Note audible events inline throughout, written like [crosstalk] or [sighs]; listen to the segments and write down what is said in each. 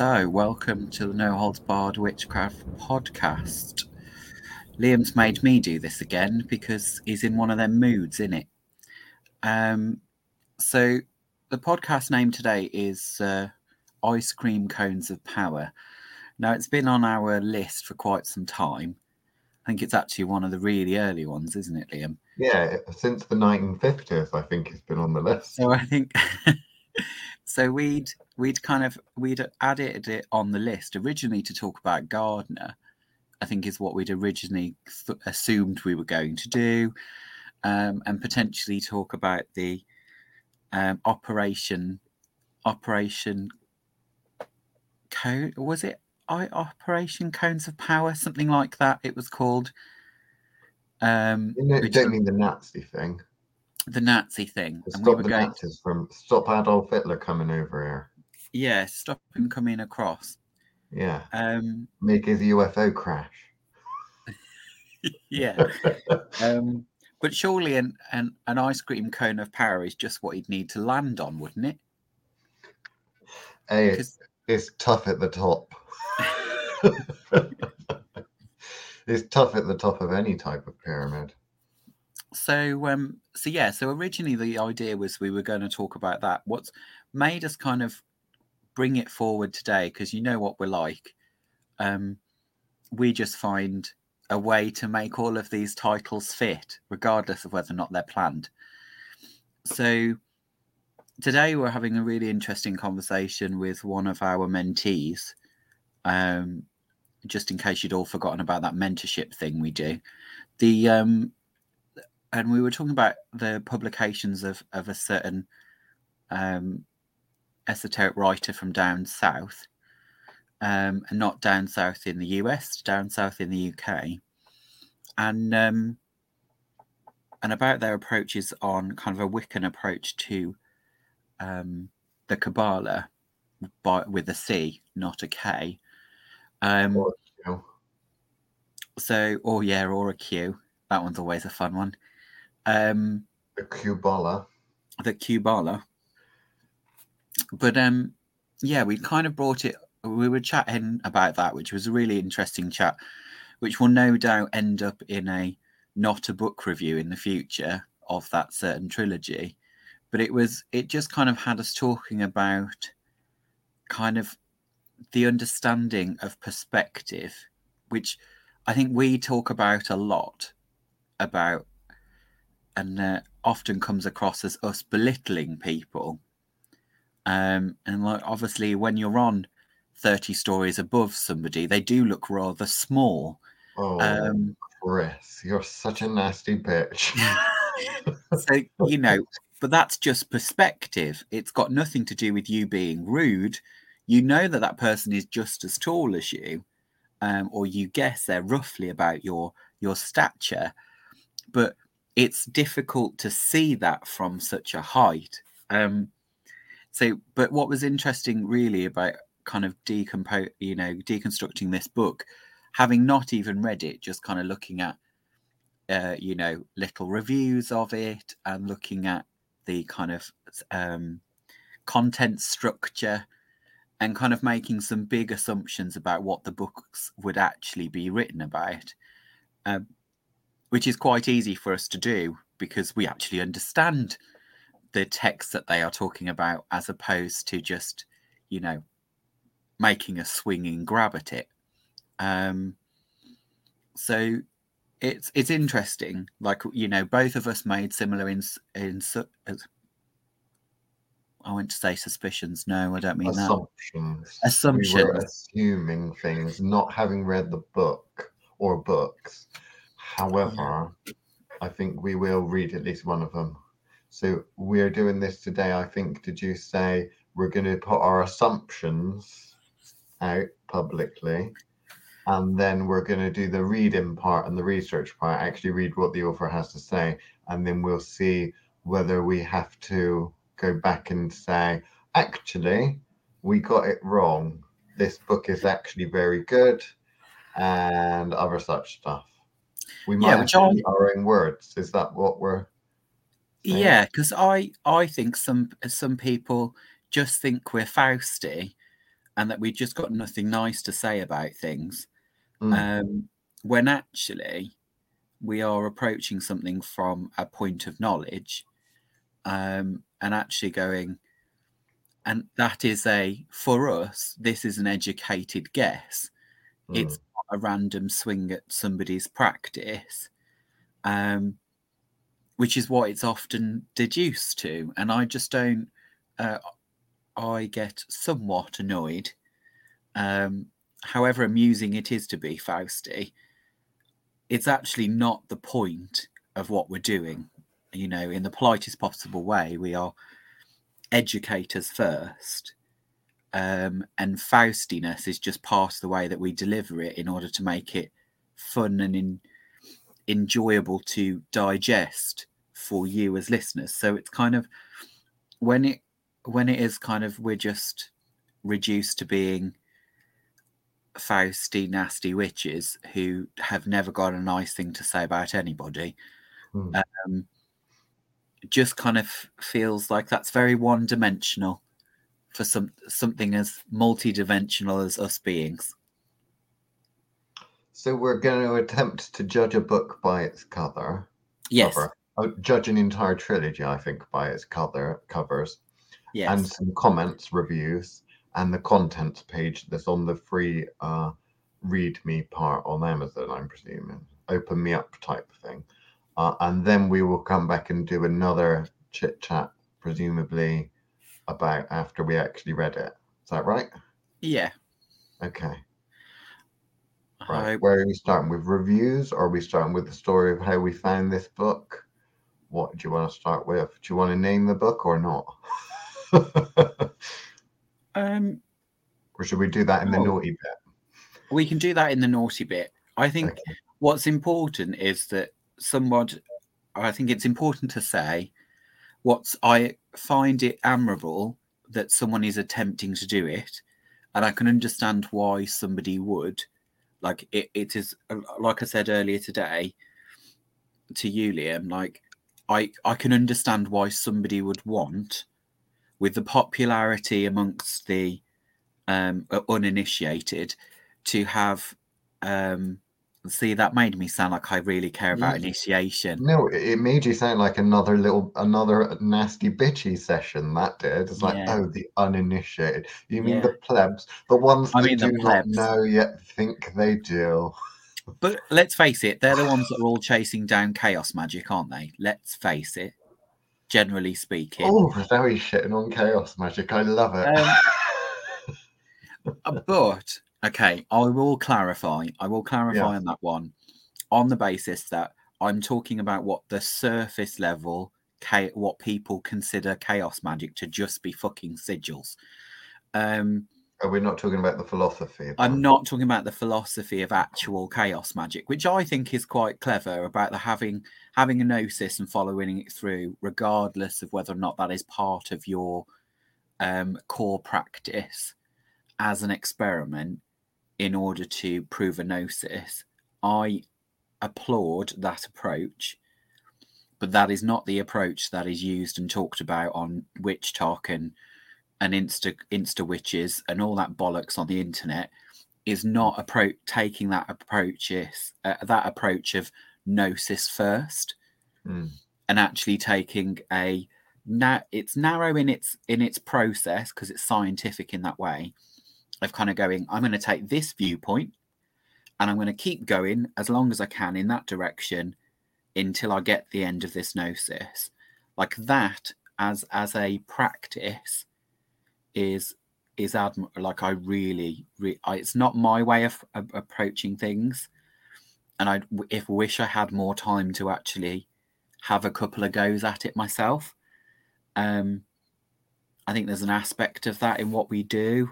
So, welcome to the No Holds Barred Witchcraft podcast. Liam's made me do this again because he's in one of them moods, in it. Um, so, the podcast name today is uh, Ice Cream Cones of Power. Now, it's been on our list for quite some time. I think it's actually one of the really early ones, isn't it, Liam? Yeah, since the 1950s, I think it's been on the list. So I think [laughs] so. We'd we'd kind of we'd added it on the list originally to talk about Gardner. I think is what we'd originally th- assumed we were going to do, um, and potentially talk about the um, operation operation code was it I Operation Cones of Power, something like that. It was called. Um, you know, don't mean the Nazi thing. The Nazi thing. And stop we the going... Nazis from stop Adolf Hitler coming over here. Yeah, stop him coming across. Yeah. Um, Make his UFO crash. [laughs] yeah. [laughs] um, but surely an, an an ice cream cone of power is just what he'd need to land on, wouldn't it? Hey, it's, it's tough at the top. [laughs] it's tough at the top of any type of pyramid. So, um, so yeah, so originally the idea was we were going to talk about that. What's made us kind of bring it forward today, because you know what we're like. Um, we just find a way to make all of these titles fit, regardless of whether or not they're planned. So, today we're having a really interesting conversation with one of our mentees, um, just in case you'd all forgotten about that mentorship thing we do. The um, and we were talking about the publications of of a certain um, esoteric writer from down south, um, and not down south in the US, down south in the UK, and um, and about their approaches on kind of a Wiccan approach to um, the Kabbalah, by with a C, not a K, um, or a so, or yeah, or a Q. That one's always a fun one. Um, the Cubala. The Cubala. But um, yeah, we kind of brought it. We were chatting about that, which was a really interesting chat, which will no doubt end up in a not a book review in the future of that certain trilogy. But it was it just kind of had us talking about kind of the understanding of perspective, which I think we talk about a lot about, and uh, often comes across as us belittling people. Um, and like obviously, when you're on thirty stories above somebody, they do look rather small. Oh, um, Chris, you're such a nasty bitch. [laughs] so you know, but that's just perspective. It's got nothing to do with you being rude you know that that person is just as tall as you, um, or you guess they're roughly about your your stature, but it's difficult to see that from such a height. Um, so, but what was interesting really about kind of decompose, you know, deconstructing this book, having not even read it, just kind of looking at, uh, you know, little reviews of it and looking at the kind of um, content structure and kind of making some big assumptions about what the books would actually be written about, um, which is quite easy for us to do because we actually understand the text that they are talking about as opposed to just, you know, making a swinging grab at it. Um, so it's it's interesting. Like you know, both of us made similar in in I went to say suspicions. No, I don't mean assumptions. that. Assumptions. We were assuming things, not having read the book or books. However. I think we will read at least one of them. So we're doing this today. I think, did you say we're going to put our assumptions out publicly? And then we're going to do the reading part and the research part, actually read what the author has to say. And then we'll see whether we have to go back and say, actually, we got it wrong. This book is actually very good, and other such stuff. We might yeah, have our own words. Is that what we're? Saying? Yeah, because I I think some some people just think we're Fausty, and that we've just got nothing nice to say about things. Mm. Um, when actually we are approaching something from a point of knowledge um, and actually going, and that is a, for us, this is an educated guess. It's Mm. not a random swing at somebody's practice, um, which is what it's often deduced to. And I just don't, uh, I get somewhat annoyed. Um, however amusing it is to be Fausty, it's actually not the point of what we're doing. You know, in the politest possible way, we are educators first. Um, and Faustiness is just part of the way that we deliver it in order to make it fun and in, enjoyable to digest for you as listeners. So it's kind of when it when it is kind of we're just reduced to being Fausty nasty witches who have never got a nice thing to say about anybody. Hmm. Um, just kind of feels like that's very one dimensional for some something as multi-dimensional as us beings. So we're going to attempt to judge a book by its cover. Yes, Cover. Oh, judge an entire trilogy, I think, by its cover covers, yes, and some comments, reviews, and the contents page that's on the free uh, read me part on Amazon. I'm presuming open me up type thing, uh, and then we will come back and do another chit chat, presumably about after we actually read it. Is that right? yeah. Okay. I- Right. Where are we starting with reviews? Or are we starting with the story of how we found this book? What do you want to start with? Do you want to name the book or not? [laughs] um, or should we do that in the Oh. naughty bit? we can do that in the naughty bit. I think Okay. what's important is that somewhat i think it's important to say what's i find it admirable that someone is attempting to do it and i can understand why somebody would. Like it, it is like i said earlier today to you liam like i i can understand why somebody would want with the popularity amongst the um uninitiated to have um see that made me sound like i really care about Yeah. initiation No, it made you sound like another little, another nasty bitchy session. That did. It's like, Yeah. oh, the uninitiated. You mean Yeah. the plebs, the ones I that do not know yet think they do. But let's face it, they're the ones that are all [sighs] chasing down chaos magic, aren't they? Let's face it. Generally speaking. Oh, now he's shitting on chaos magic. I love it. Um, [laughs] Uh, but okay, I will clarify. I will clarify Yeah. on that one on the basis that I'm talking about what the surface level, cha- what people consider chaos magic to just be fucking sigils. Um, Are we not talking about the philosophy? I'm not talking about the philosophy of actual chaos magic, which I think is quite clever about the having having a gnosis and following it through, regardless of whether or not that is part of your um, core practice as an experiment in order to prove a gnosis. I applaud that approach, but that is not the approach that is used and talked about on WitchTok and and Insta Insta witches and all that bollocks on the internet is not approach taking that approach is uh, that approach of gnosis first Mm. and actually taking a now it's narrow in its in its process because it's scientific in that way of kind of going i'm going to take this viewpoint and i'm going to keep going as long as i can in that direction until i get the end of this gnosis. Like that as as a practice is is adm- like i really, re- I, it's not my way of, of approaching things and i if wish i had more time to actually have a couple of goes at it myself um i think there's an aspect of that in what we do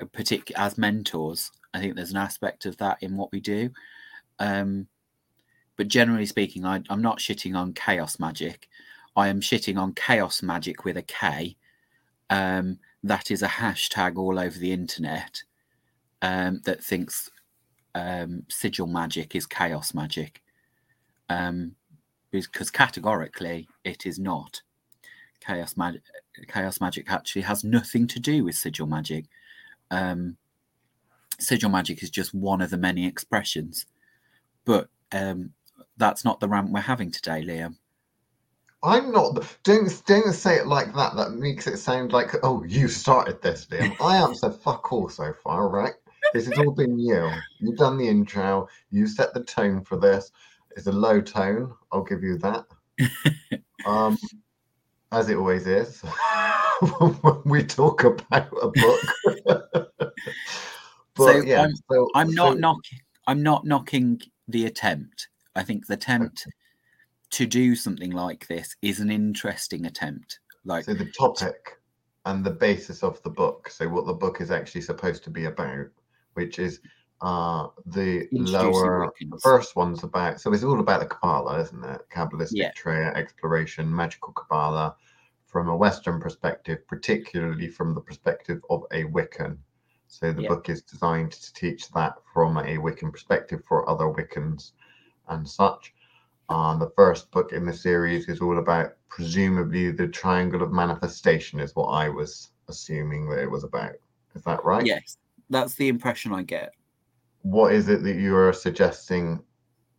but particular as mentors i think there's an aspect of that in what we do. Um but generally speaking I, i'm not shitting on chaos magic. I am shitting on chaos magic with a k. Um that is a hashtag all over the internet um that thinks um sigil magic is chaos magic. Um because categorically it is not. Chaos magic chaos magic actually has nothing to do with sigil magic um, sigil magic is just one of the many expressions. But um, that's not the rant we're having today, Liam. I'm not. The, don't don't say it like that. That makes it sound like oh you started this, Liam. [laughs] I am answered fuck all so far, right? This has all been you. You've done the intro. You set the tone for this. It's a low tone. I'll give you that. [laughs] um, as it always is [laughs] when we talk about a book. [laughs] but so yeah, I'm, so, I'm not so- knocking. I'm not knocking the attempt. I think the attempt to do something like this is an interesting attempt. Like, So the topic and the basis of the book. So what the book is actually supposed to be about, which is uh the lower the first one's about so it's all about the Kabbalah, isn't it? Kabbalistic Yeah. Exploration, magical Kabbalah from a Western perspective, particularly from the perspective of a Wiccan. So the Yeah. book is designed to teach that from a Wiccan perspective for other Wiccans and such. Uh, the first book in the series is all about presumably the triangle of manifestation, is what I was assuming that it was about. Is that right? yes, that's the impression I get. What is it that you are suggesting,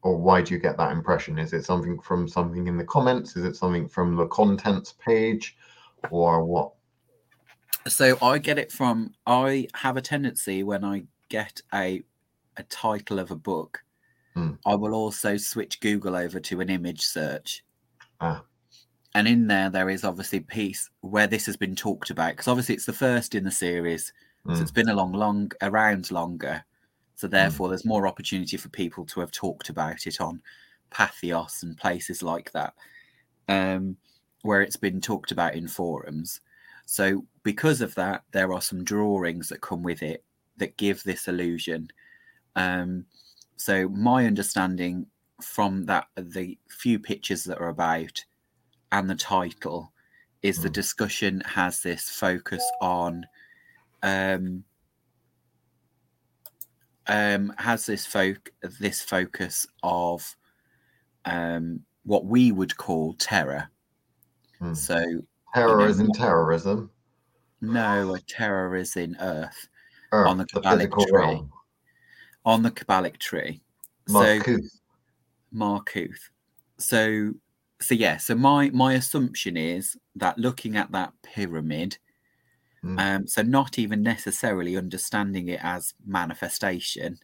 or why do you get that impression? Is it something from something in the comments? Is it something from the contents page, or what? So I get it from. I have a tendency when I get a a title of a book, Hmm. I will also switch Google over to an image search. Ah. And in there, there is obviously a piece where this has been talked about because obviously it's the first in the series, so Mm. it's been along long around longer. So therefore, there's more opportunity for people to have talked about it on Patheos and places like that, um, where it's been talked about in forums. So because of that, there are some drawings that come with it that give this illusion. Um, so my understanding from that, the few pictures that are about, and the title, is the Mm. discussion has this focus on um, um, has this folk this focus of um, what we would call terror. Mm. So Terror know, is in terrorism. no, a terror is in Earth Earth, On the the Kabbalic physical tree. realm. on the Kabbalic tree. So Malkuth. Malkuth. So so yeah, so my my assumption is that looking at that pyramid, Mm. um, so not even necessarily understanding it as manifestation,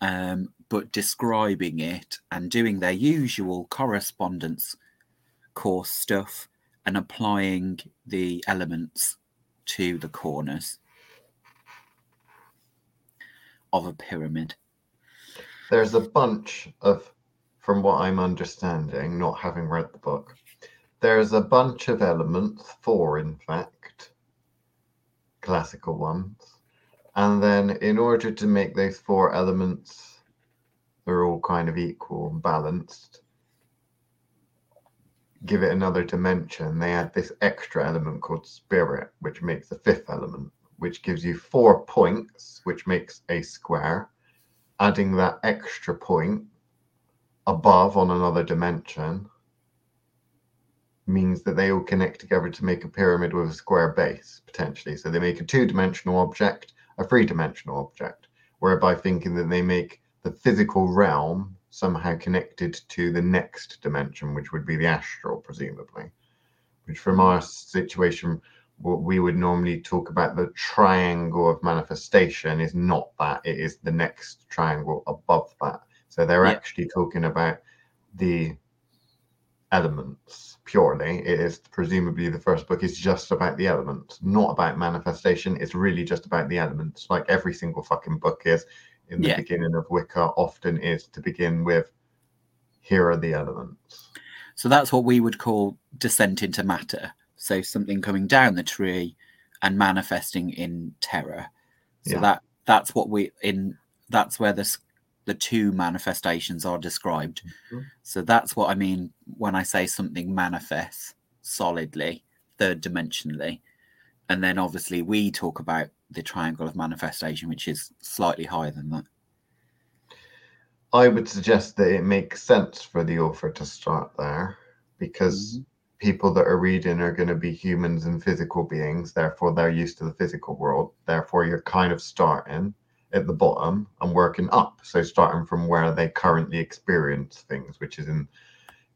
um, but describing it and doing their usual correspondence course stuff and applying the elements to the corners of a pyramid. there's a bunch of from what i'm understanding not having read the book there's a bunch of elements four in fact classical ones. And then in order to make those four elements they're all kind of equal and balanced give it another dimension they add this extra element called spirit which makes the fifth element which gives you four points which makes a square adding that extra point above on another dimension means that they all connect together to make a pyramid with a square base potentially. So they make a two-dimensional object a three-dimensional object whereby thinking that they make the physical realm somehow connected to the next dimension which would be the astral presumably. Which from our situation what we would normally talk about the triangle of manifestation is not that. It is the next triangle above that. So they're Yeah. actually talking about the elements purely it is presumably the first book is just about the elements not about manifestation it's really just about the elements like every single fucking book is in the Yeah. beginning of wicca often is to begin with here are the elements So that's what we would call descent into matter. So something coming down the tree and manifesting in terror. So Yeah. that that's what we in that's where the s- the two manifestations are described. Mhm. So that's what I mean when I say something manifests solidly, third dimensionally. And then obviously we talk about the triangle of manifestation, which is slightly higher than that. I would suggest that it makes sense for the author to start there because people that are reading are going to be humans and physical beings. Therefore, they're used to the physical world. Therefore, you're kind of starting at the bottom and working up. So, starting from where they currently experience things, which is in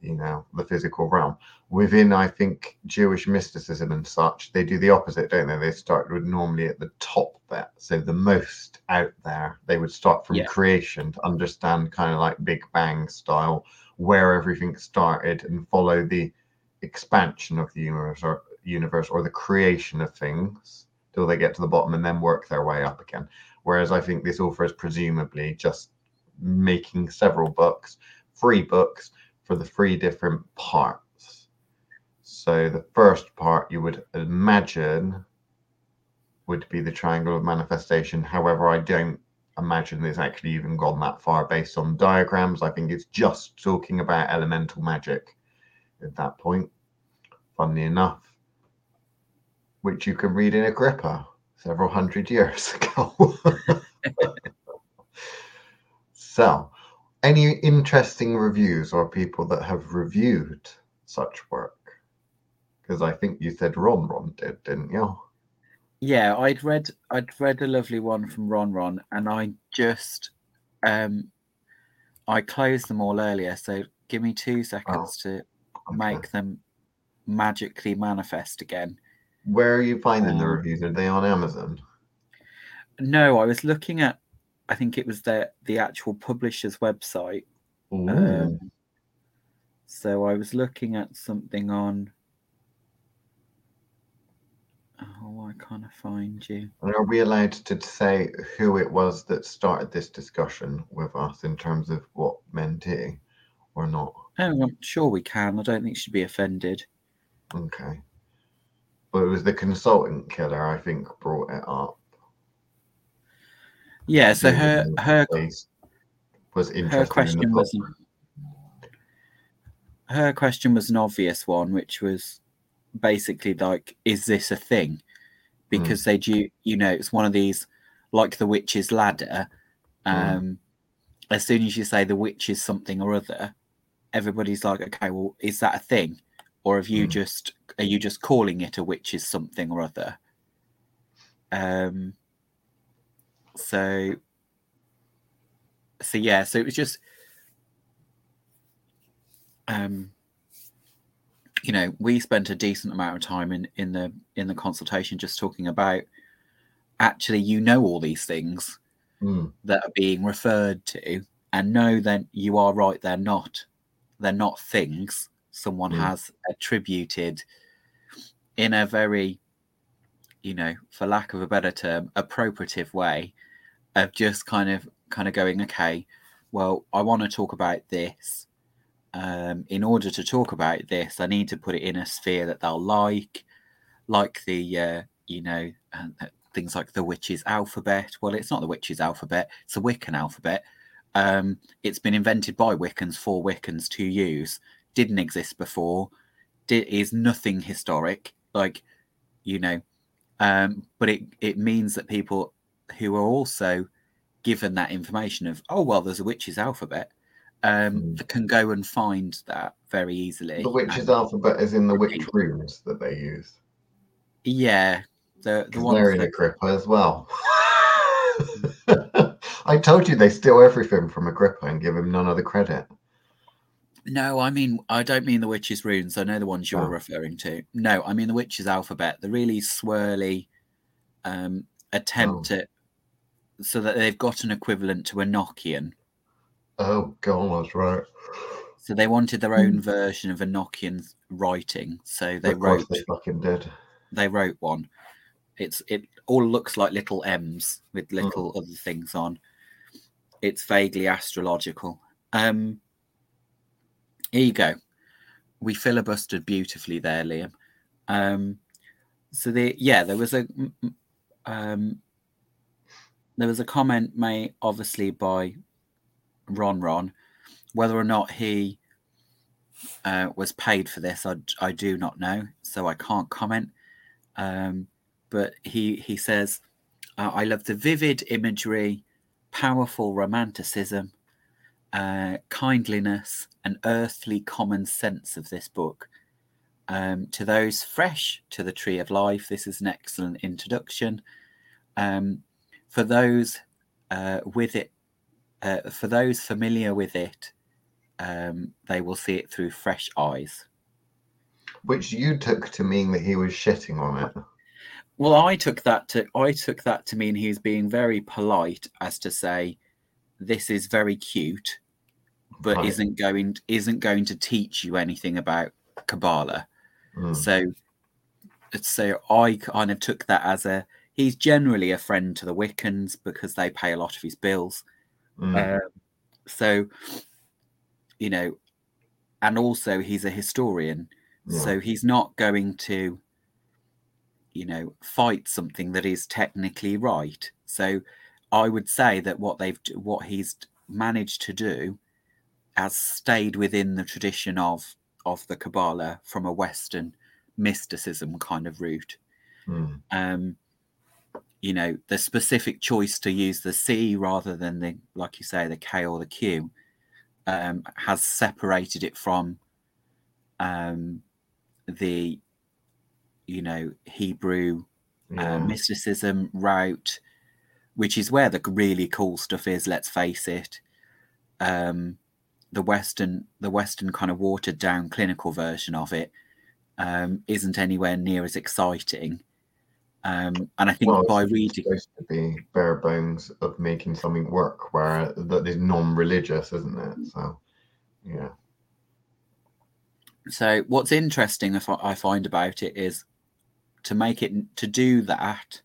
you know the physical realm within i think jewish mysticism and such they do the opposite don't they they start with normally at the top there, so the most out there they would start from Yeah. creation to understand kind of like big bang style where everything started and follow the expansion of the universe or universe or the creation of things till they get to the bottom and then work their way up again whereas i think this author is presumably just making several books free books for the three different parts. So the first part you would imagine would be the triangle of manifestation. However, I don't imagine it's actually even gone that far based on diagrams. I think it's just talking about elemental magic at that point. Funnily enough, which you can read in Agrippa several hundred years [laughs] ago. so, any interesting reviews or people that have reviewed such work? Because I think you said Ron Ron did, didn't you? Yeah, I'd read I'd read a lovely one from Ron Ron, and I just um I closed them all earlier. So give me two seconds to Okay. make them magically manifest again. Where are you finding the Um, reviews? Are they on Amazon? No, I was looking at I think it was the the actual publisher's website. Um, so I was looking at something on. Oh, why can't I find you? And are we allowed to say who it was that started this discussion with us in terms of what mentee or not? Oh, I'm sure we can. I don't think she'd be offended. Okay. But it was the consultant killer, I think, brought it up. Yeah. So her her was her in question book. was her question was an obvious one, which was basically like, "Is this a thing?" Because they do, you know, it's one of these like the witch's ladder. Mm. Um, As soon as you say the witch is something or other, everybody's like, "Okay, well, is that a thing?" Or have you Mm. just are you just calling it a witch is something or other? Um. So. So yeah, so it was just um, you know, we spent a decent amount of time in in the in the consultation just talking about actually you know all these things Mm. that are being referred to and know that you are right they're not they're not things someone Mm. has attributed in a very you know for lack of a better term appropriative way of just kind of kind of going okay well i want to talk about this. Um, in order to talk about this i need to put it in a sphere that they'll like like the uh, you know uh, things like the witch's alphabet. Well it's not the witch's alphabet it's a wiccan alphabet. Um, it's been invented by wiccans for wiccans to use didn't exist before di- is nothing historic like you know um, but it, it means that people who are also given that information of oh well there's a witch's alphabet um, Mm. can go and find that very easily The witch's and- alphabet is in the witch runes that they use. yeah the the ones they're in that- Agrippa as well. [laughs] I told you they steal everything from Agrippa and give him none of the credit. No, I mean I don't mean the witch's runes. I know the ones you're Oh. referring to. No, I mean the witch's alphabet. The really swirly um, attempt at so that they've got an equivalent to Enochian. Oh, God, that's right. So they wanted their own version of Enochian's writing. So they of wrote they fucking did. they wrote one. It's it all looks like little M's with little other things on. It's vaguely astrological. Um here you go. We filibustered beautifully there, Liam. Um so the yeah, there was a um there was a comment made obviously by Ron Ron. Whether or not he uh, was paid for this, I, I do not know, so I can't comment. Um, but he he says, "I love the vivid imagery, powerful romanticism, uh, kindliness, and earthly common sense of this book. um, to those fresh to the Tree of Life, this is an excellent introduction. Um, for those uh, with it, uh, for those familiar with it, um, they will see it through fresh eyes. Which you took to mean that he was shitting on it. Well, I took that to I took that to mean he was being very polite, as to say, "This is very cute, but Right. isn't going isn't going to teach you anything about Kabbalah." Mm. So, so I kind of took that as a he's generally a friend to the Wiccans because they pay a lot of his bills. Mm. Um, so, you know, and also he's a historian, so he's not going to, you know, fight something that is technically right. So, I would say that what they've what he's managed to do has stayed within the tradition of of the Kabbalah from a Western mysticism kind of route Mm. um, you know, the specific choice to use the C rather than the, like you say, the K or the Q, um, has separated it from um, the, you know, Hebrew uh, mysticism route, which is where the really cool stuff is. Let's face it. Um, the Western, the Western kind of watered down clinical version of it um, isn't anywhere near as exciting. Um, and I think Well, by reading, supposed to be bare bones of making something work, where that is non-religious, isn't it? So, yeah. so what's interesting if I find about it is to make it to do that,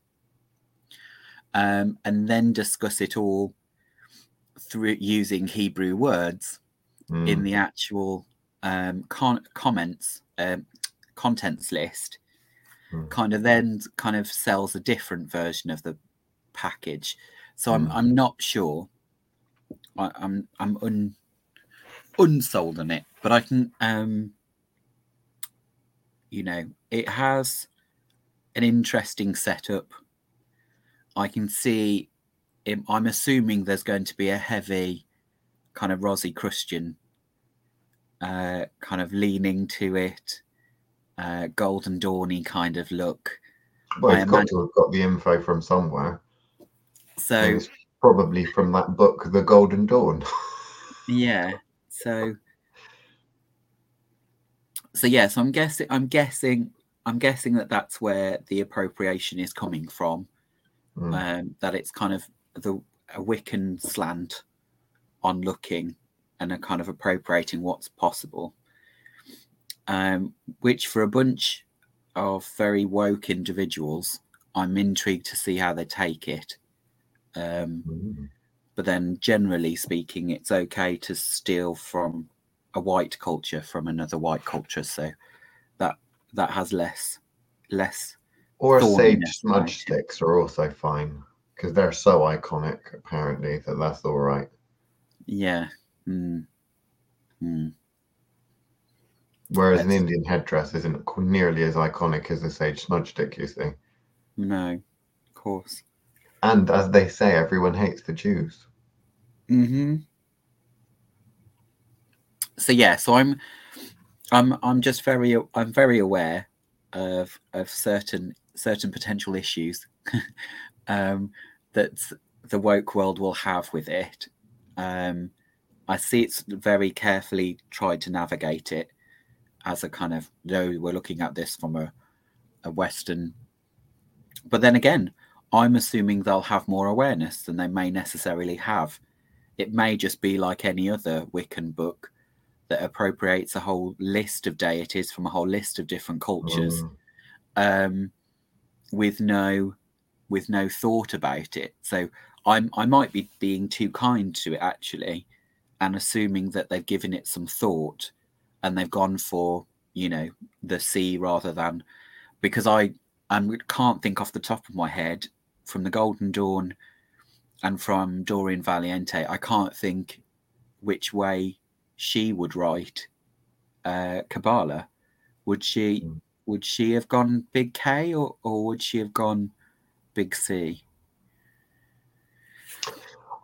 um, and then discuss it all through using Hebrew words Mm. in the actual um, con- comments um, contents list Mm. kind of then kind of sells a different version of the package so i'm Mm. i'm not sure I, i'm i'm un unsold on it but i can um you know it has an interesting setup i can see i'm assuming there's going to be a heavy kind of Rosicrucian uh, kind of leaning to it, uh, golden dawny kind of look. Well, he's got to have got the info from somewhere. So it's probably from that book, The Golden Dawn. [laughs] yeah, so so yeah, so I'm guessing I'm guessing I'm guessing that that's where the appropriation is coming from. Mm. um, that it's kind of the a Wiccan slant on looking and a kind of appropriating what's possible. Um, which for a bunch of very woke individuals, I'm intrigued to see how they take it. Um, Mm. but then generally speaking, it's okay to steal from a white culture from another white culture. So that that has less less Or thorniness sage smudge sticks are also fine because they're so iconic, apparently, that that's all right. yeah. Mm. Mm. Whereas an That's- Indian headdress isn't nearly as iconic as a sage smudge stick, you see. No, of course. And as they say, everyone hates the Jews. hmm So yeah, so I'm, I'm, I'm just very, I'm very aware of of certain certain potential issues [laughs] um, that the woke world will have with it. Um, I see it's very carefully tried to navigate it as a kind of no, we're looking at this from a, a Western. But then again, I'm assuming they'll have more awareness than they may necessarily have. It may just be like any other Wiccan book that appropriates a whole list of deities from a whole list of different cultures Mm. um, with no with no thought about it. So I'm I might be being too kind to it actually, and assuming that they've given it some thought, and they've gone for you know the C rather than because I I can't think off the top of my head from the Golden Dawn and from Doreen Valiente. I can't think which way she would write uh, Kabbalah. Would she? Mm. Would she have gone big K or, or would she have gone big C?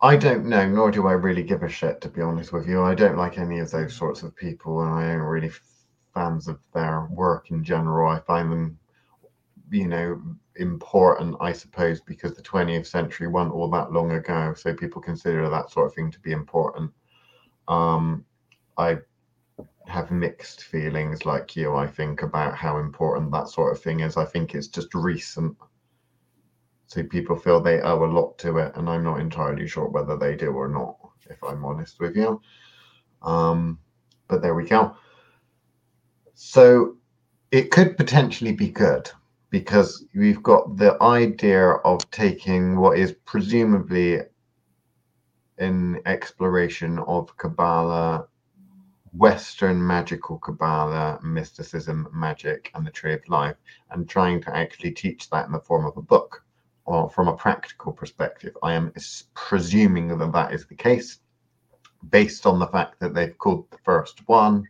I don't know, nor do I really give a shit, to be honest with you. I don't like any of those sorts of people, and I don't really fans of their work in general. I find them, you know, important, I suppose, because the 20th century wasn't all that long ago. So people consider that sort of thing to be important. Um, I have mixed feelings like you, I think, about how important that sort of thing is. I think it's just recent. So people feel they owe a lot to it, and I'm not entirely sure whether they do or not, if I'm honest with you. Um, but there we go. So it could potentially be good because we've got the idea of taking what is presumably an exploration of Kabbalah, Western magical Kabbalah, mysticism, magic, and the tree of life, and trying to actually teach that in the form of a book or from a practical perspective. I am presuming that that is the case based on the fact that they've called the first one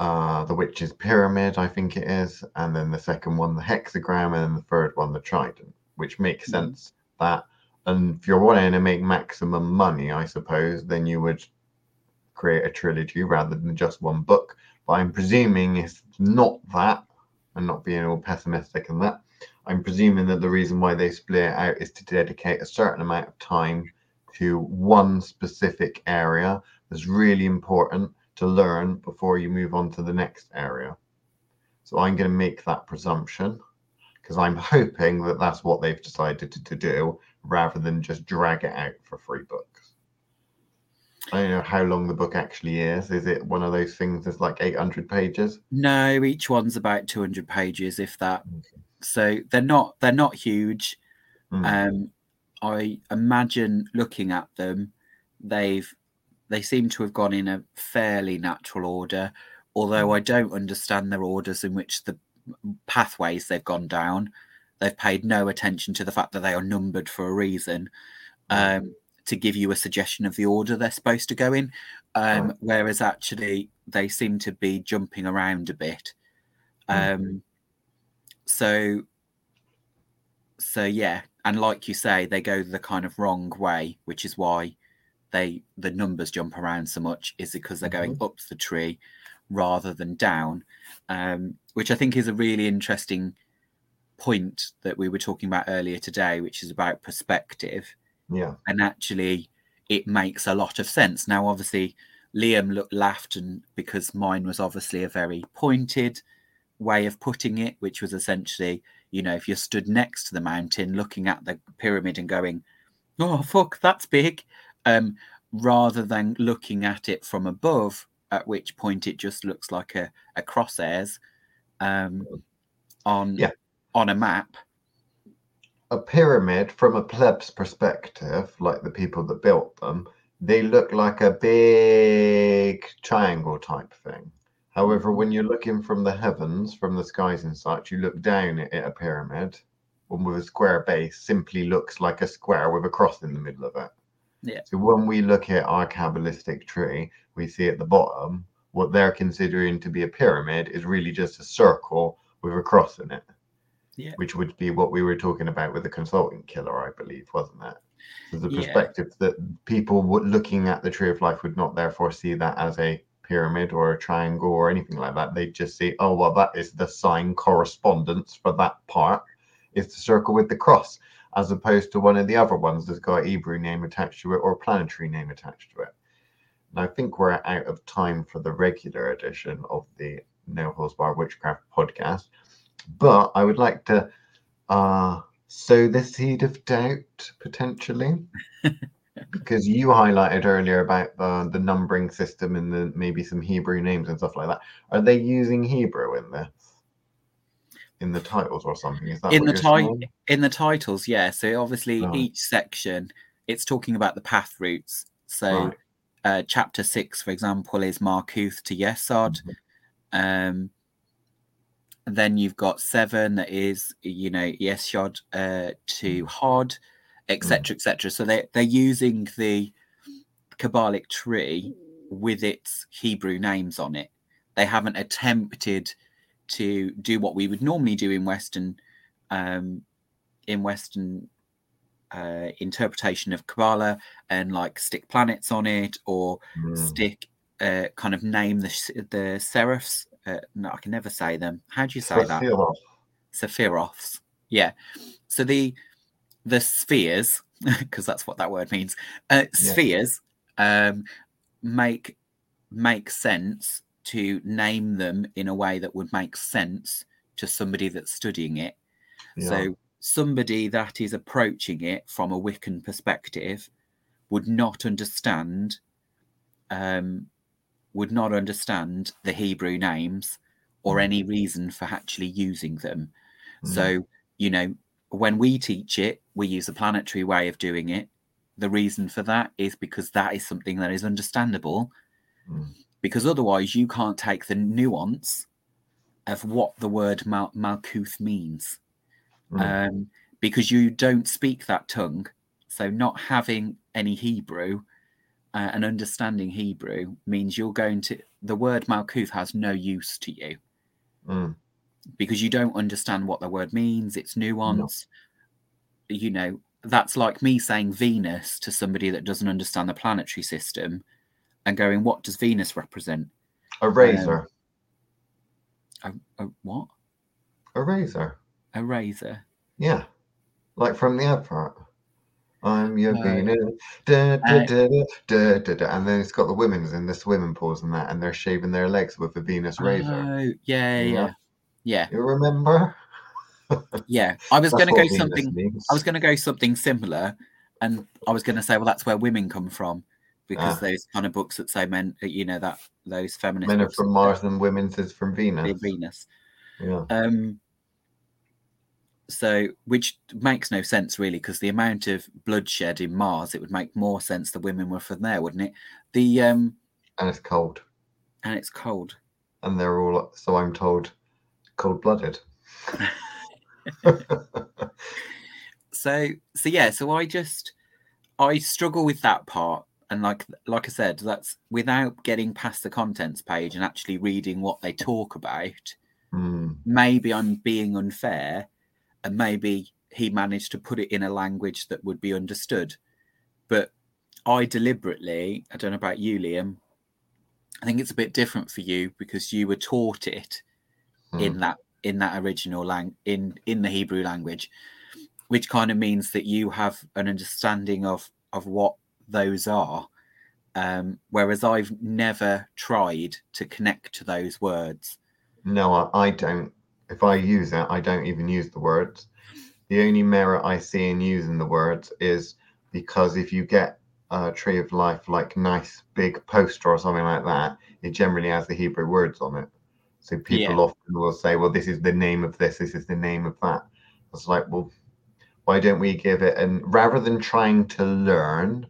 uh, the Witch's Pyramid, I think it is, and then the second one, the Hexagram, and then the third one, the Trident, which makes mm-hmm. sense that. And if you're wanting to make maximum money, I suppose, then you would create a trilogy rather than just one book. But I'm presuming it's not that, and not being all pessimistic in that. I'm presuming that the reason why they split it out is to dedicate a certain amount of time to one specific area that's really important to learn before you move on to the next area. So I'm going to make that presumption because I'm [laughs] hoping that that's what they've decided to, to, do rather than just drag it out for three books. I don't know how long the book actually is. Is it one of those things that's like 800 pages? No, each one's about 200 pages, if that. Okay. So they're not they're not huge. Mm. Um, I imagine looking at them, they've they seem to have gone in a fairly natural order, although hmm. I don't understand their orders in which the pathways they've gone down. They've paid no attention to the fact that they are numbered for a reason hmm. um, to give you a suggestion of the order they're supposed to go in. Um, whereas actually, they seem to be jumping around a bit. Hmm. Um, so, so yeah, and like you say, they go the kind of wrong way, which is why they the numbers jump around so much is because they're going mm-hmm. up the tree rather than down, um, which I think is a really interesting point that we were talking about earlier today, which is about perspective. Yeah, and actually, it makes a lot of sense. Now, obviously, Liam looked laughed, and because mine was obviously a very pointed way of putting it, which was essentially, you know, if you stood next to the mountain, looking at the pyramid and going, "Oh fuck, that's big," um, rather than looking at it from above, at which point it just looks like a, a crosshairs um, on yeah. on a map. A pyramid, from a pleb's perspective, like the people that built them, they look like a big triangle type thing. However, when you're looking from the heavens, from the skies and such, you look down at a pyramid, one with a square base simply looks like a square with a cross in the middle of it. Yeah. So when we look at our Kabbalistic tree, we see at the bottom what they're considering to be a pyramid is really just a circle with a cross in it. Yeah. Which would be what we were talking about with the consulting killer, I believe, wasn't that? So the perspective yeah. that people looking at the tree of life would not therefore see that as a pyramid or a triangle or anything like that. They'd just see, oh well, that is the sign correspondence for that part. Is the circle with the cross as opposed to one of the other ones that's got a Hebrew name attached to it or a planetary name attached to it. And I think we're out of time for the regular edition of the No Holds Bar Witchcraft podcast. But I would like to uh, sow the seed of doubt potentially. [laughs] because you highlighted earlier about the, the numbering system and the maybe some Hebrew names and stuff like that. Are they using Hebrew in this? in the titles or something. Is that in the title? In the titles, yeah. So obviously, oh. each section it's talking about the path routes. So, right. uh, chapter six, for example, is Malkuth to Yesod. Mm-hmm. Um, then you've got seven that is, you know, Yesod uh, to mm. Hod, etc., etc. So they they're using the Kabbalic tree with its Hebrew names on it. They haven't attempted to do what we would normally do in Western um, in Western uh, interpretation of Kabbalah and like stick planets on it or mm. stick uh, kind of name the the seraphs. Uh, no, I can never say them. How do you say that? Sephiroth. Sephiroths. Yeah. So the the spheres, [laughs] because that's what that word means. Uh, spheres um, make make sense to name them in a way that would make sense to somebody that's studying it. Yeah. So somebody that is approaching it from a Wiccan perspective would not understand um, would not understand the Hebrew names or Mm. any reason for actually using them. Mm. So, you know, when we teach it, we use a planetary way of doing it. The reason for that is because that is something that is understandable, Mm. because otherwise you can't take the nuance of what the word Mal- Malkuth means Mm. um, because you don't speak that tongue. So, not having any Hebrew uh, and understanding Hebrew means you're going to, the word Malkuth has no use to you Mm. because you don't understand what the word means, its nuance. You know, that's like me saying Venus to somebody that doesn't understand the planetary system and going, What does Venus represent? A razor. A, a what? a razor. A razor. Yeah. Like from the advert. I'm your No. Venus. Da, da, Uh, da, da, da, da. And then it's got the women's in the swimming pools and that, and they're shaving their legs with a Venus razor. Oh, yeah, yeah, Yeah. yeah. Yeah. You remember? [laughs] Yeah. I was going to go Venus something. means. I was going to go something similar, and I was going to say, well, that's where women come from, because Ah. those kind of books that say men, you know, that those feminist Men are from Mars and women's is from Venus. Venus. Yeah. Um, so, which makes no sense really, because the amount of bloodshed in Mars, it would make more sense that women were from there, wouldn't it? The um, And it's cold. and it's cold. And they're all, so I'm told, cold blooded. [laughs] so so yeah so i just i struggle with that part and like like i said that's without getting past the contents page and actually reading what they talk about Mm. maybe i'm being unfair and maybe he managed to put it in a language that would be understood. But i deliberately i don't know about you liam i think it's a bit different for you because you were taught it in that in that original lang in in the hebrew language which kind of means that you have an understanding of of what those are. Um whereas i've never tried to connect to those words. No, I, I don't. If I use it, I don't even use the words. The only merit I see in using the words is because if you get a tree of life, like nice big poster or something like that, it generally has the Hebrew words on it. So people Yeah. often will say, well, this is the name of this, this is the name of that. It's like, well, why don't we give it, and rather than trying to learn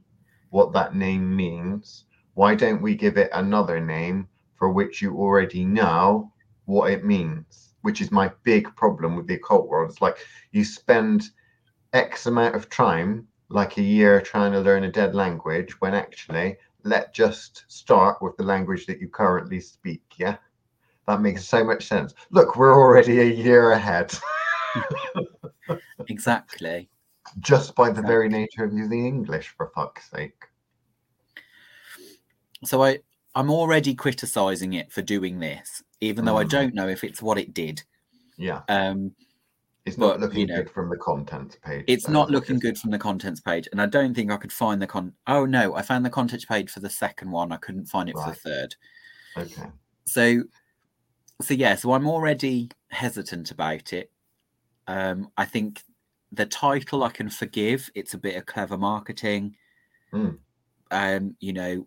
what that name means, why don't we give it another name for which you already know what it means, which is my big problem with the occult world. It's like you spend X amount of time, like a year, trying to learn a dead language, when actually, let just start with the language that you currently speak. Yeah, that makes so much sense. Look, we're already a year ahead [laughs] exactly just by the very nature of using English, for fuck's sake. so i i'm already criticizing it for doing this even though i Mhm. don't know if it's what it did Yeah, um it's not But, looking you know, good from the contents page. it's though, not looking good from the contents page and i don't think i could find the con oh no i found the contents page for the second one i couldn't find it for the third Okay. so so yeah so i'm already hesitant about it um i think the title i can forgive it's a bit of clever marketing Mm. um you know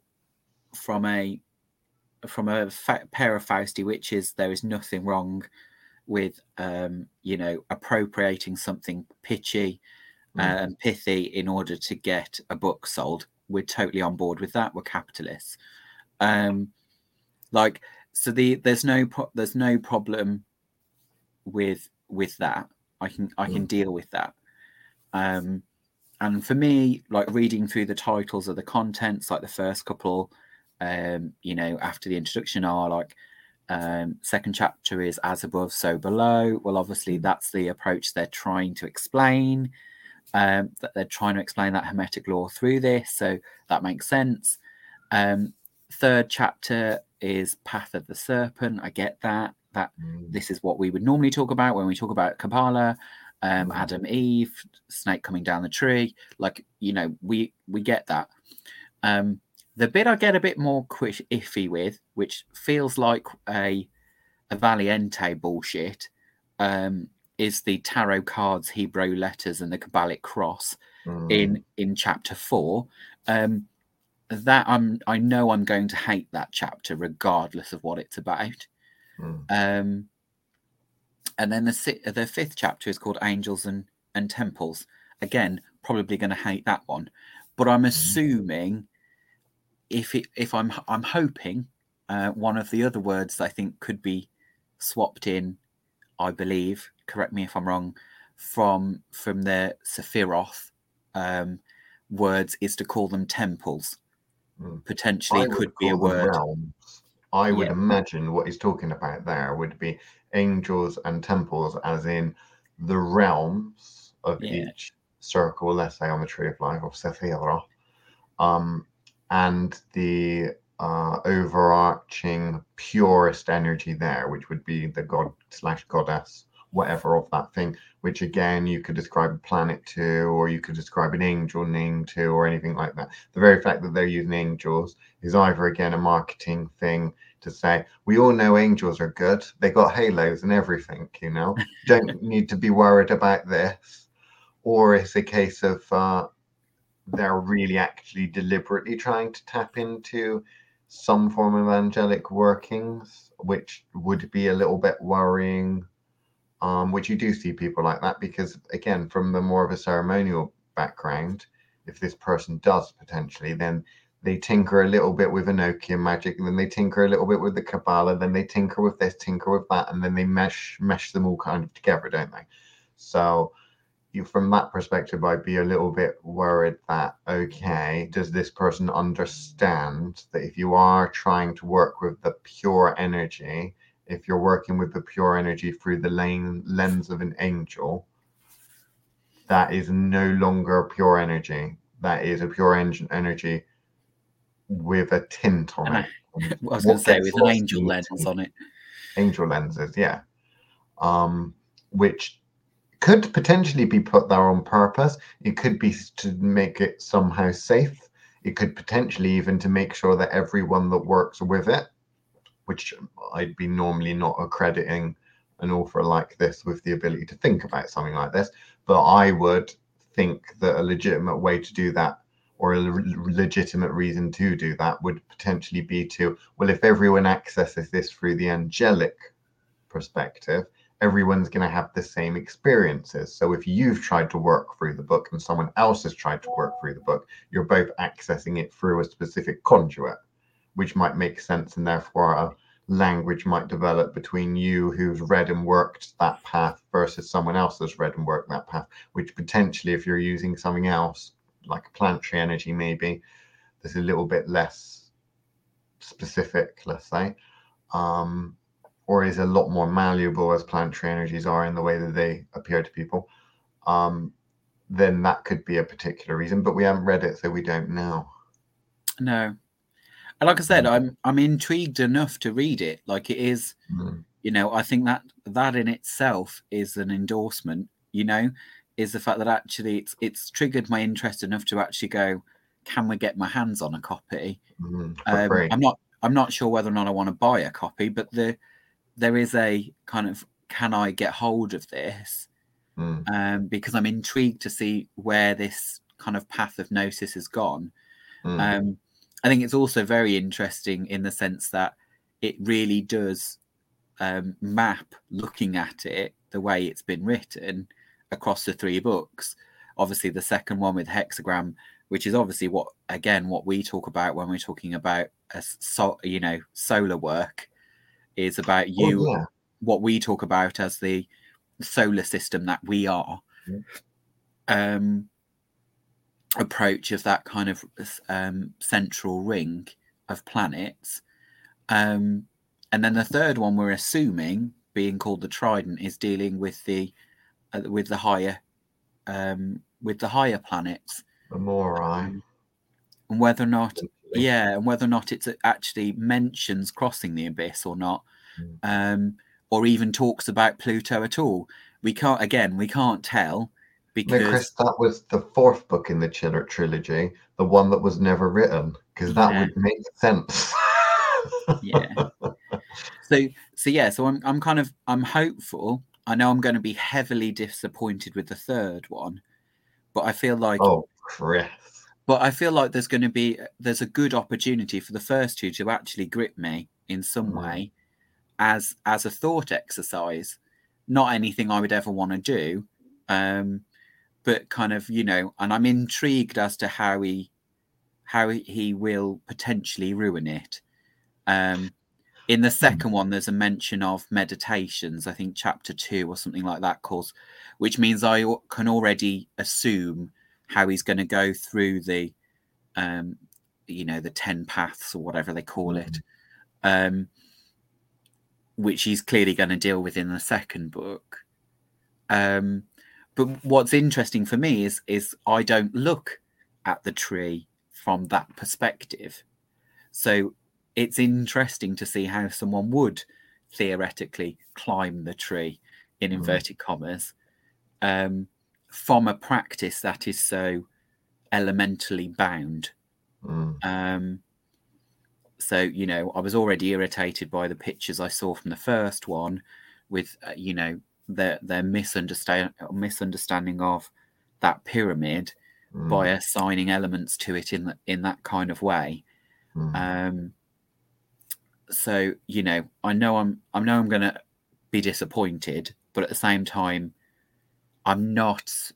from a from a fa- pair of fausty witches there is nothing wrong with um you know appropriating something pitchy Mm. and pithy in order to get a book sold. We're totally on board with that. We're capitalists. Um like so the there's no pro- there's no problem with with that. I can i can deal with that. Um and for me like reading through the titles of the contents like the first couple um you know after the introduction are like um second chapter is as above so below well obviously that's the approach they're trying to explain um that they're trying to explain that hermetic law through this so that makes sense um third chapter is Path of the Serpent. I get that. That Mm. this is what we would normally talk about when we talk about Kabbalah, um, Mm. Adam, Eve, snake coming down the tree. Like you know, we we get that. Um, the bit I get a bit more quish, iffy with, which feels like a a Valiente bullshit, um, is the tarot cards, Hebrew letters, and the Kabbalic cross Mm. in in chapter four. Um, that I'm I know I'm going to hate that chapter regardless of what it's about. Mm. Um, and then the the fifth chapter is called Angels and and Temples. Again, probably going to hate that one, but I'm assuming if it if I'm I'm hoping uh, one of the other words that I think could be swapped in, I believe. Correct me if I'm wrong. From from the Sephiroth um, words is to call them temples. Mm. Potentially, I it would could be a word. realms. I would Yeah. imagine what he's talking about there would be angels and temples, as in the realms of Yeah. each circle, let's say on the Tree of Life or Sephiroth, um, and the uh, overarching purest energy there, which would be the god slash goddess, whatever of that thing. Which again, you could describe a planet to, or you could describe an angel name to, or anything like that. The very fact that they're using angels is either again a marketing thing to say we all know angels are good they got halos and everything you know [laughs] don't need to be worried about this or it's a case of uh, they're really actually deliberately trying to tap into some form of angelic workings which would be a little bit worrying um, which you do see people like that because again from the more of a ceremonial background if this person does potentially then they tinker a little bit with Enochian magic, and then they tinker a little bit with the Kabbalah, then they tinker with this, tinker with that, and then they mesh mesh them all kind of together, don't they? So you from that perspective, I'd be a little bit worried that okay, does this person understand that if you are trying to work with the pure energy, if you're working with the pure energy through the lane lens of an angel, that is no longer pure energy. That is a pure engine energy with a tint on it. [laughs] I was going to say with an angel lens on it. Angel lenses, yeah. Um, which could potentially be put there on purpose. It could be to make it somehow safe. It could potentially even to make sure that everyone that works with it, which I'd be normally not accrediting an author like this with the ability to think about something like this, but I would think that a legitimate way to do that or a le- legitimate reason to do that would potentially be to well if everyone accesses this through the angelic perspective everyone's going to have the same experiences. So if you've tried to work through the book and someone else has tried to work through the book you're both accessing it through a specific conduit which might make sense and therefore a language might develop between you who's read and worked that path versus someone else that's read and worked that path which potentially if you're using something else like planetary energy maybe there's a little bit less specific let's say. Um or is a lot more malleable as planetary energies are in the way that they appear to people um then that could be a particular reason but we haven't read it so we don't know No, and like I said, Mm. I'm I'm intrigued enough to read it. Like it is, Mm, you know, I think that that in itself is an endorsement. You know, is the fact that actually it's it's triggered my interest enough to actually go, can we get my hands on a copy? mm, Um, I'm not I'm not sure whether or not I want to buy a copy, but the there is a kind of can I get hold of this? Mm, Um, because I'm intrigued to see where this kind of path of gnosis has gone. mm, Um, I think it's also very interesting in the sense that it really does um, map looking at it the way it's been written across the three books. Obviously, the second one with hexagram, which is obviously what again what we talk about when we're talking about a so, you know solar work, is about Oh, you yeah. what we talk about as the solar system that we are. Yeah. Um, approach of that kind of um, central ring of planets. Um, and then the third one, we're assuming, being called the Trident, is dealing with the uh, with the higher um, with the higher planets, the more I and whether or not yeah, and whether or not it actually mentions crossing the abyss or not, mm. um, or even talks about Pluto at all. We can't. Again, we can't tell because Chris, that was the fourth book in the Chiller trilogy, the one that was never written, because that yeah. would make sense. [laughs] yeah. So so yeah, so I'm I'm kind of I'm hopeful. I know I'm going to be heavily disappointed with the third one, but I feel like oh Chris. But I feel like there's going to be there's a good opportunity for the first two to actually grip me in some mm. way as as a thought exercise. Not anything I would ever want to do. Um, but kind of, you know, and I'm intrigued as to how he how he will potentially ruin it. Um, in the hmm. second one, there's a mention of meditations, I think chapter two or something like that, calls, which means I can already assume how he's going to go through the, um, you know, the 10 paths or whatever they call it, hmm. um, which he's clearly going to deal with in the second book. Um, but what's interesting for me is is I don't look at the tree from that perspective. So it's interesting to see how someone would theoretically climb the tree in mm. inverted commas um, from a practice that is so elementally bound. Mm. Um, so you know, I was already irritated by the pictures I saw from the first one, with uh, you know their their misunderstand misunderstanding of that pyramid mm. by assigning elements to it in the, in that kind of way. Mm. Um, so you know, I know I'm I know I'm going to be disappointed, but at the same time, I'm not.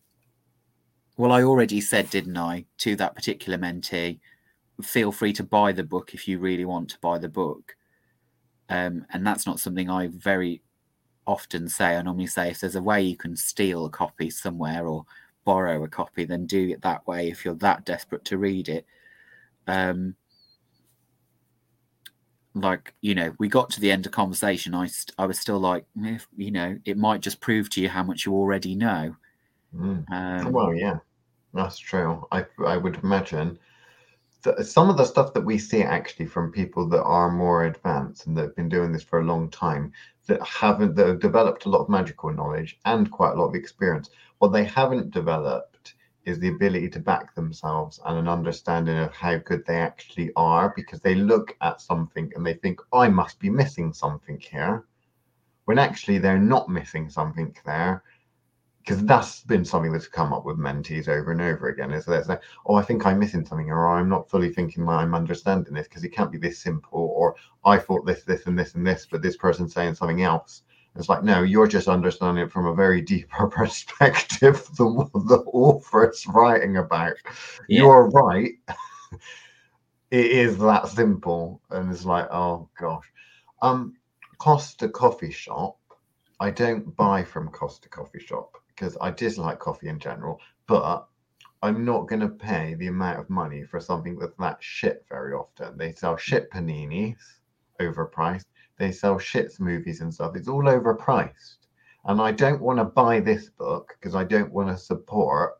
Well, I already said, didn't I, to that particular mentee, feel free to buy the book if you really want to buy the book. Um, and that's not something I very often say. I normally say if there's a way you can steal a copy somewhere or borrow a copy, then do it that way if you're that desperate to read it. Um, like you know we got to the end of conversation i st- i was still like if you know it might just prove to you how much you already know mm. um, well yeah that's true i i would imagine that some of the stuff that we see actually from people that are more advanced and that have been doing this for a long time that haven't that have developed a lot of magical knowledge and quite a lot of experience what they haven't developed is the ability to back themselves and an understanding of how good they actually are because they look at something and they think, I must be missing something here. When actually they're not missing something there. Because that's been something that's come up with mentees over and over again. Is that like, oh, I think I'm missing something, or I'm not fully thinking that I'm understanding this because it can't be this simple, or I thought this, this, and this, and this, but this person's saying something else it's like, no, you're just understanding it from a very deeper [laughs] perspective [laughs] than what the author is writing about. Yeah. You're right. [laughs] it is that simple. And it's like, oh gosh. Um, Costa Coffee Shop. I don't buy from Costa Coffee Shop because I dislike coffee in general, but I'm not going to pay the amount of money for something that's that shit very often. They sell shit paninis overpriced they sell shits movies and stuff. It's all overpriced. And I don't want to buy this book because I don't want to support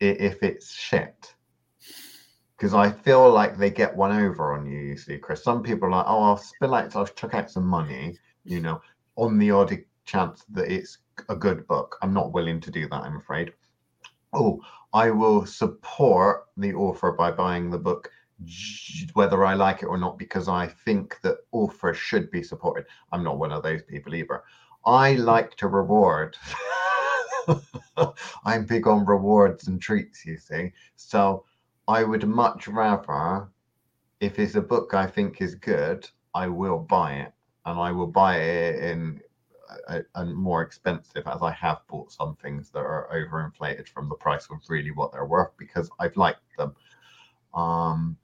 it if it's shit. Because I feel like they get one over on you, you see, Chris. Some people are like, oh, I'll spill out, I'll chuck out some money, you know, on the odd chance that it's a good book. I'm not willing to do that, I'm afraid. Oh, I will support the author by buying the book whether I like it or not because I think that authors should be supported. I'm not one of those people either. I like to reward. [laughs] I'm big on rewards and treats, you see. So I would much rather, if it's a book I think is good, I will buy it. And I will buy it in a, more expensive, as I have bought some things that are overinflated from the price of really what they're worth because I've liked them. Um,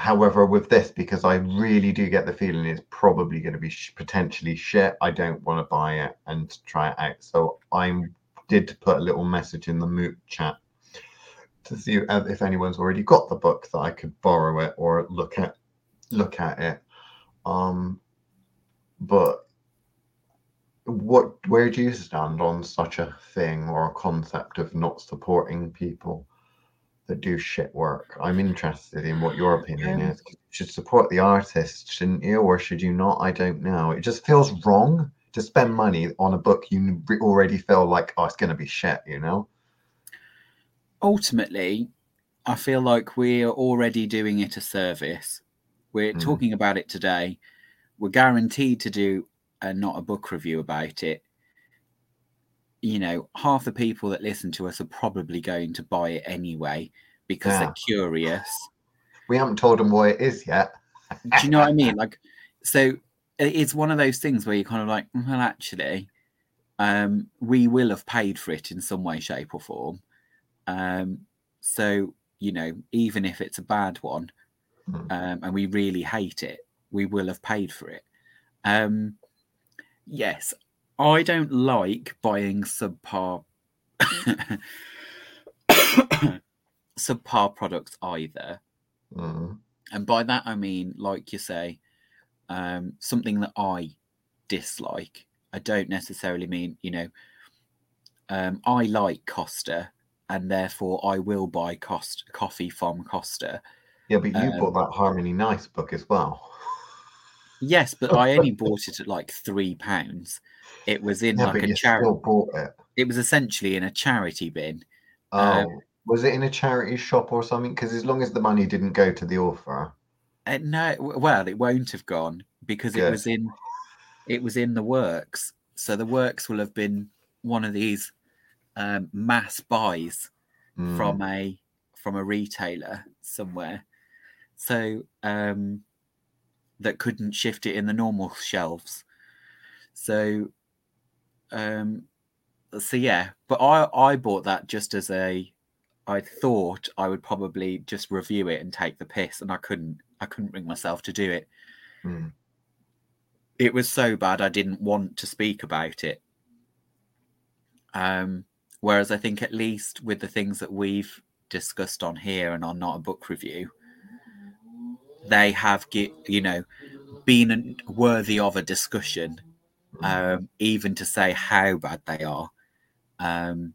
However, with this, because I really do get the feeling it's probably going to be sh- potentially shit, I don't want to buy it and try it out. So I did put a little message in the moot chat to see if anyone's already got the book that I could borrow it or look at look at it. Um, but what where do you stand on such a thing or a concept of not supporting people that do shit work. I'm interested in what your opinion is. You should support the artist, shouldn't you, or should you not? I don't know. It just feels wrong to spend money on a book you already feel like oh it's going to be shit. You know. Ultimately, I feel like we're already doing it a service. We're Mm. talking about it today. We're guaranteed to do a not a book review about it. You know, half the people that listen to us are probably going to buy it anyway because Yeah. they're curious. We haven't told them what it is yet. Do you know what I mean? Like, so it's one of those things where you're kind of like, well, actually, um, we will have paid for it in some way, shape, or form. Um, so you know, even if it's a bad one, Mm. um, and we really hate it, we will have paid for it. Um, yes, I don't like buying subpar [coughs] subpar products either. Mm. And by that I mean, like you say, um, something that I dislike. I don't necessarily mean, you know, um, I like Costa, and therefore I will buy Cost coffee from Costa. Yeah, but you Um, bought that Harmony Nice book as well. Yes, but I only [laughs] bought it at like three pounds. It was in Yeah, like a charity. it. It was essentially in a charity bin. Oh, Um, was it in a charity shop or something? Because as long as the money didn't go to the author, Uh, no, well, it won't have gone because it was in it was in the works. So the works will have been one of these um, mass buys mm, from a from a retailer somewhere. So um, that couldn't shift it in the normal shelves. So um, so yeah, but I I bought that just as a I thought I would probably just review it and take the piss, and I couldn't. I couldn't bring myself to do it. mm, It was so bad I didn't want to speak about it. Um, whereas I think at least with the things that we've discussed on here and on not a book review, they have get you know been worthy of a discussion. Um, even to say how bad they are. Um,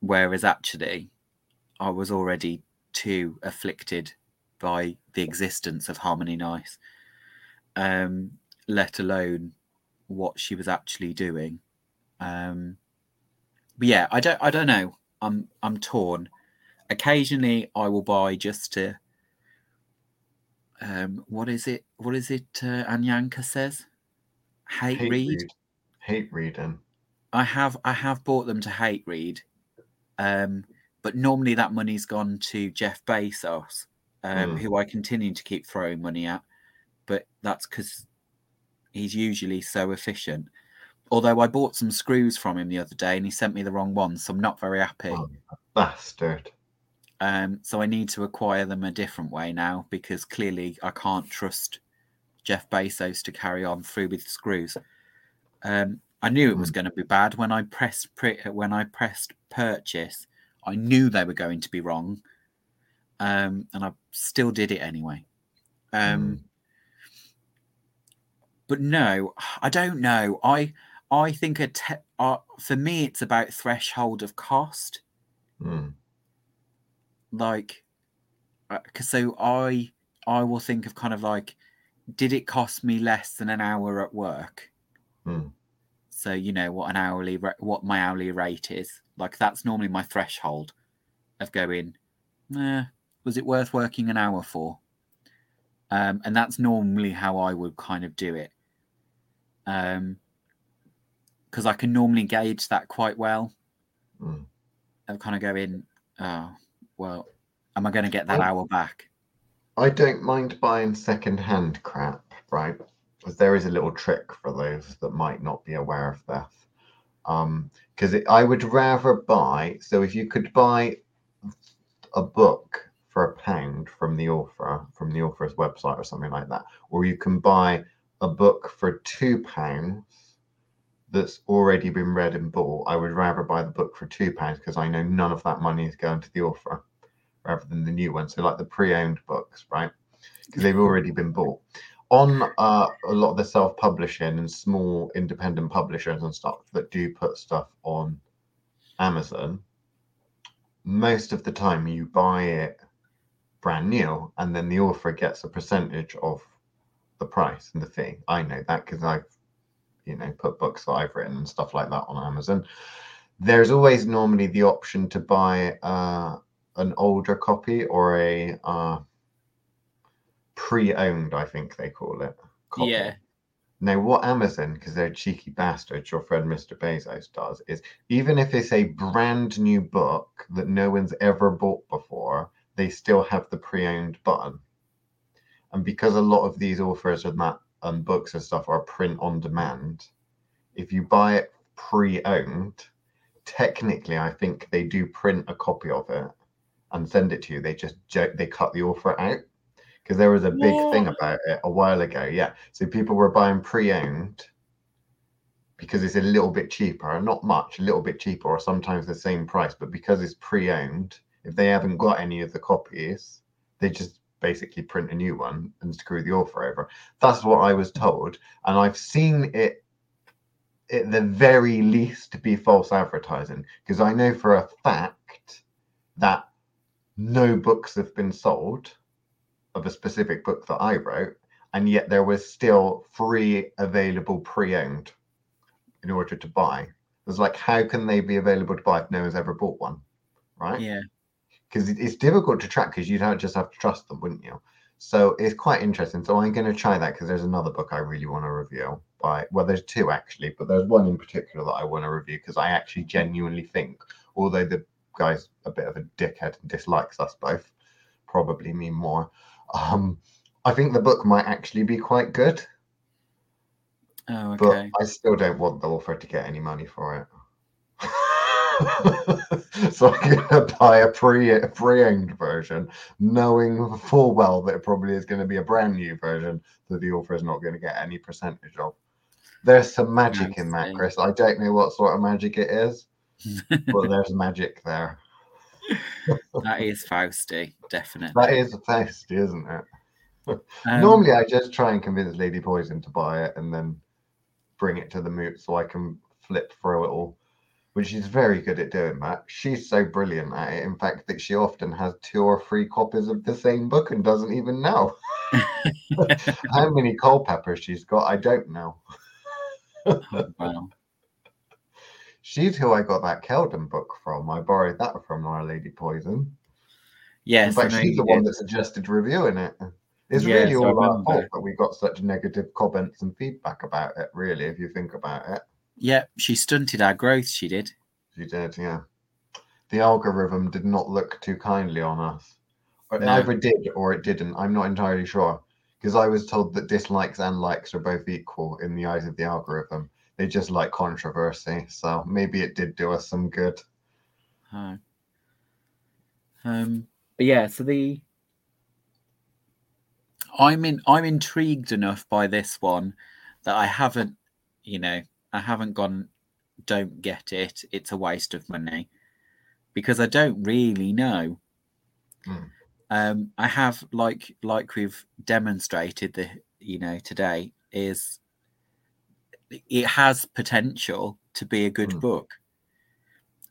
whereas actually, I was already too afflicted by the existence of Harmony Nice, um, let alone what she was actually doing. Um, but yeah, I don't, I don't know. I'm, I'm torn. Occasionally, I will buy just to. Um, what is it? What is it? Uh, Anyanka says, hate, hate read. read, hate reading. I have I have bought them to hate read, um, but normally that money's gone to Jeff Bezos, um, Mm. who I continue to keep throwing money at, but that's because he's usually so efficient. Although I bought some screws from him the other day and he sent me the wrong ones, so I'm not very happy. Oh, bastard. Um, so I need to acquire them a different way now because clearly I can't trust Jeff Bezos to carry on through with screws. Um, I knew it was Mm. going to be bad when I pressed pre- when I pressed purchase. I knew they were going to be wrong, um, and I still did it anyway. Um, But no, I don't know. I I think a te- uh, for me it's about threshold of cost. Mm, like because so i i will think of kind of like did it cost me less than an hour at work? Mm, so you know what an hourly what my hourly rate is. Like that's normally my threshold of going eh, was it worth working an hour for? Um and that's normally how i would kind of do it. Um because i can normally gauge that quite well. Mm. of kind of going oh well am i going to get that I- hour back I don't mind buying second-hand crap, right? Because there is a little trick for those that might not be aware of that. Um, because I would rather buy. So if you could buy a book for a pound from the author, from the author's website or something like that, or you can buy a book for two pounds that's already been read and bought. I would rather buy the book for two pounds because I know none of that money is going to the author rather than the new ones. So like the pre-owned books, right? Because they've already been bought. On uh, a lot of the self-publishing and small independent publishers and stuff that do put stuff on Amazon, most of the time you buy it brand new and then the author gets a percentage of the price and the fee. I know that because I've, you know, put books that I've written and stuff like that on Amazon. There's always normally the option to buy uh, an older copy or a uh, pre-owned, I think they call it. Copy. Yeah. Now, what Amazon, because they're cheeky bastards, your friend Mr. Bezos does, is even if it's a brand new book that no one's ever bought before, they still have the pre-owned button. And because a lot of these authors and that and books and stuff are print on demand, if you buy it pre-owned, technically I think they do print a copy of it and send it to you. They just they cut the offer out because there was a big what? thing about it a while ago. Yeah, so people were buying pre-owned because it's a little bit cheaper, not much, a little bit cheaper, or sometimes the same price. But because it's pre-owned, if they haven't got any of the copies, they just basically print a new one and screw the author over. That's what I was told, and I've seen it at the very least to be false advertising because I know for a fact that no books have been sold of a specific book that I wrote, and yet there was still free available pre-owned in order to buy. It was like, how can they be available to buy if no one's ever bought one? Right? Yeah. Because it's difficult to track because you'd just have to trust them, wouldn't you? So it's quite interesting. So I'm going to try that because there's another book I really want to review. By well, there's two actually, but there's one in particular that I want to review because I actually genuinely think, although the guy's a bit of a dickhead and dislikes us both, probably me more. Um, I think the book might actually be quite good. Oh, okay. But I still don't want the author to get any money for it. [laughs] so I'm gonna buy a pre pre-owned version, knowing full well that it probably is going to be a brand new version that the author is not going to get any percentage of. There's some magic in that, Chris. I don't know what sort of magic it is, [laughs] but there's magic there [laughs] that is Fausty, definitely. That is Fausty, isn't it? [laughs] Um, Normally, I just try and convince Lady Poison to buy it and then bring it to the moot so I can flip through it all, which she's very good at doing that. She's so brilliant at it. In fact, that she often has two or three copies of the same book and doesn't even know. How many Culpepers she's got, I don't know. oh, wow. She's who I got that Keldon book from. I borrowed that from Our Lady Poison. Yes. In fact, she's the one that suggested reviewing it. It's yes, really all our fault that we got such negative comments and feedback about it, really, if you think about it. Yeah, she stunted our growth, she did. She did, yeah. The algorithm did not look too kindly on us. Or no. either did or it didn't. I'm not entirely sure. Because I was told that dislikes and likes are both equal in the eyes of the algorithm they just like controversy. So maybe it did do us some good. Huh. Um, but yeah, so the I'm in I'm intrigued enough by this one that I haven't, you know, I haven't gone don't get it, it's a waste of money. Because I don't really know. Mm. Um, I have like like we've demonstrated the you know today is it has potential to be a good mm. book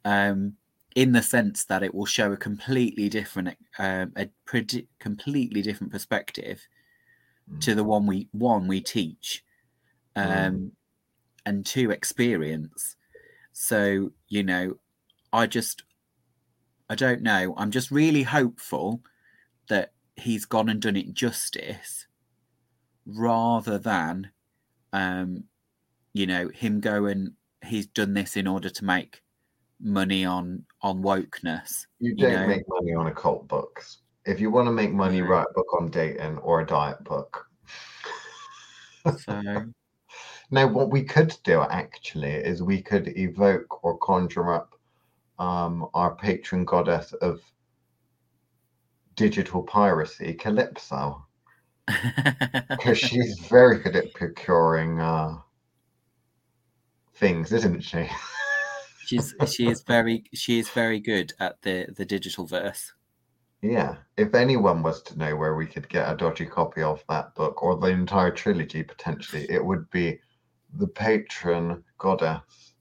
um, in the sense that it will show a completely different um, a pretty, completely different perspective mm. to the one we one we teach um, mm. and to experience so you know i just i don't know i'm just really hopeful that he's gone and done it justice rather than um, you know him going he's done this in order to make money on on wokeness you don't know? make money on occult books. If you want to make money write a book on dating or a diet book. So [laughs] now what we could do actually is we could evoke or conjure up um, our patron goddess of digital piracy calypso. [laughs] Because she's very good at procuring uh, things, isn't she? [laughs] She's she is very she is very good at the the digital verse. Yeah, if anyone was to know where we could get a dodgy copy of that book or the entire trilogy potentially, it would be the patron goddess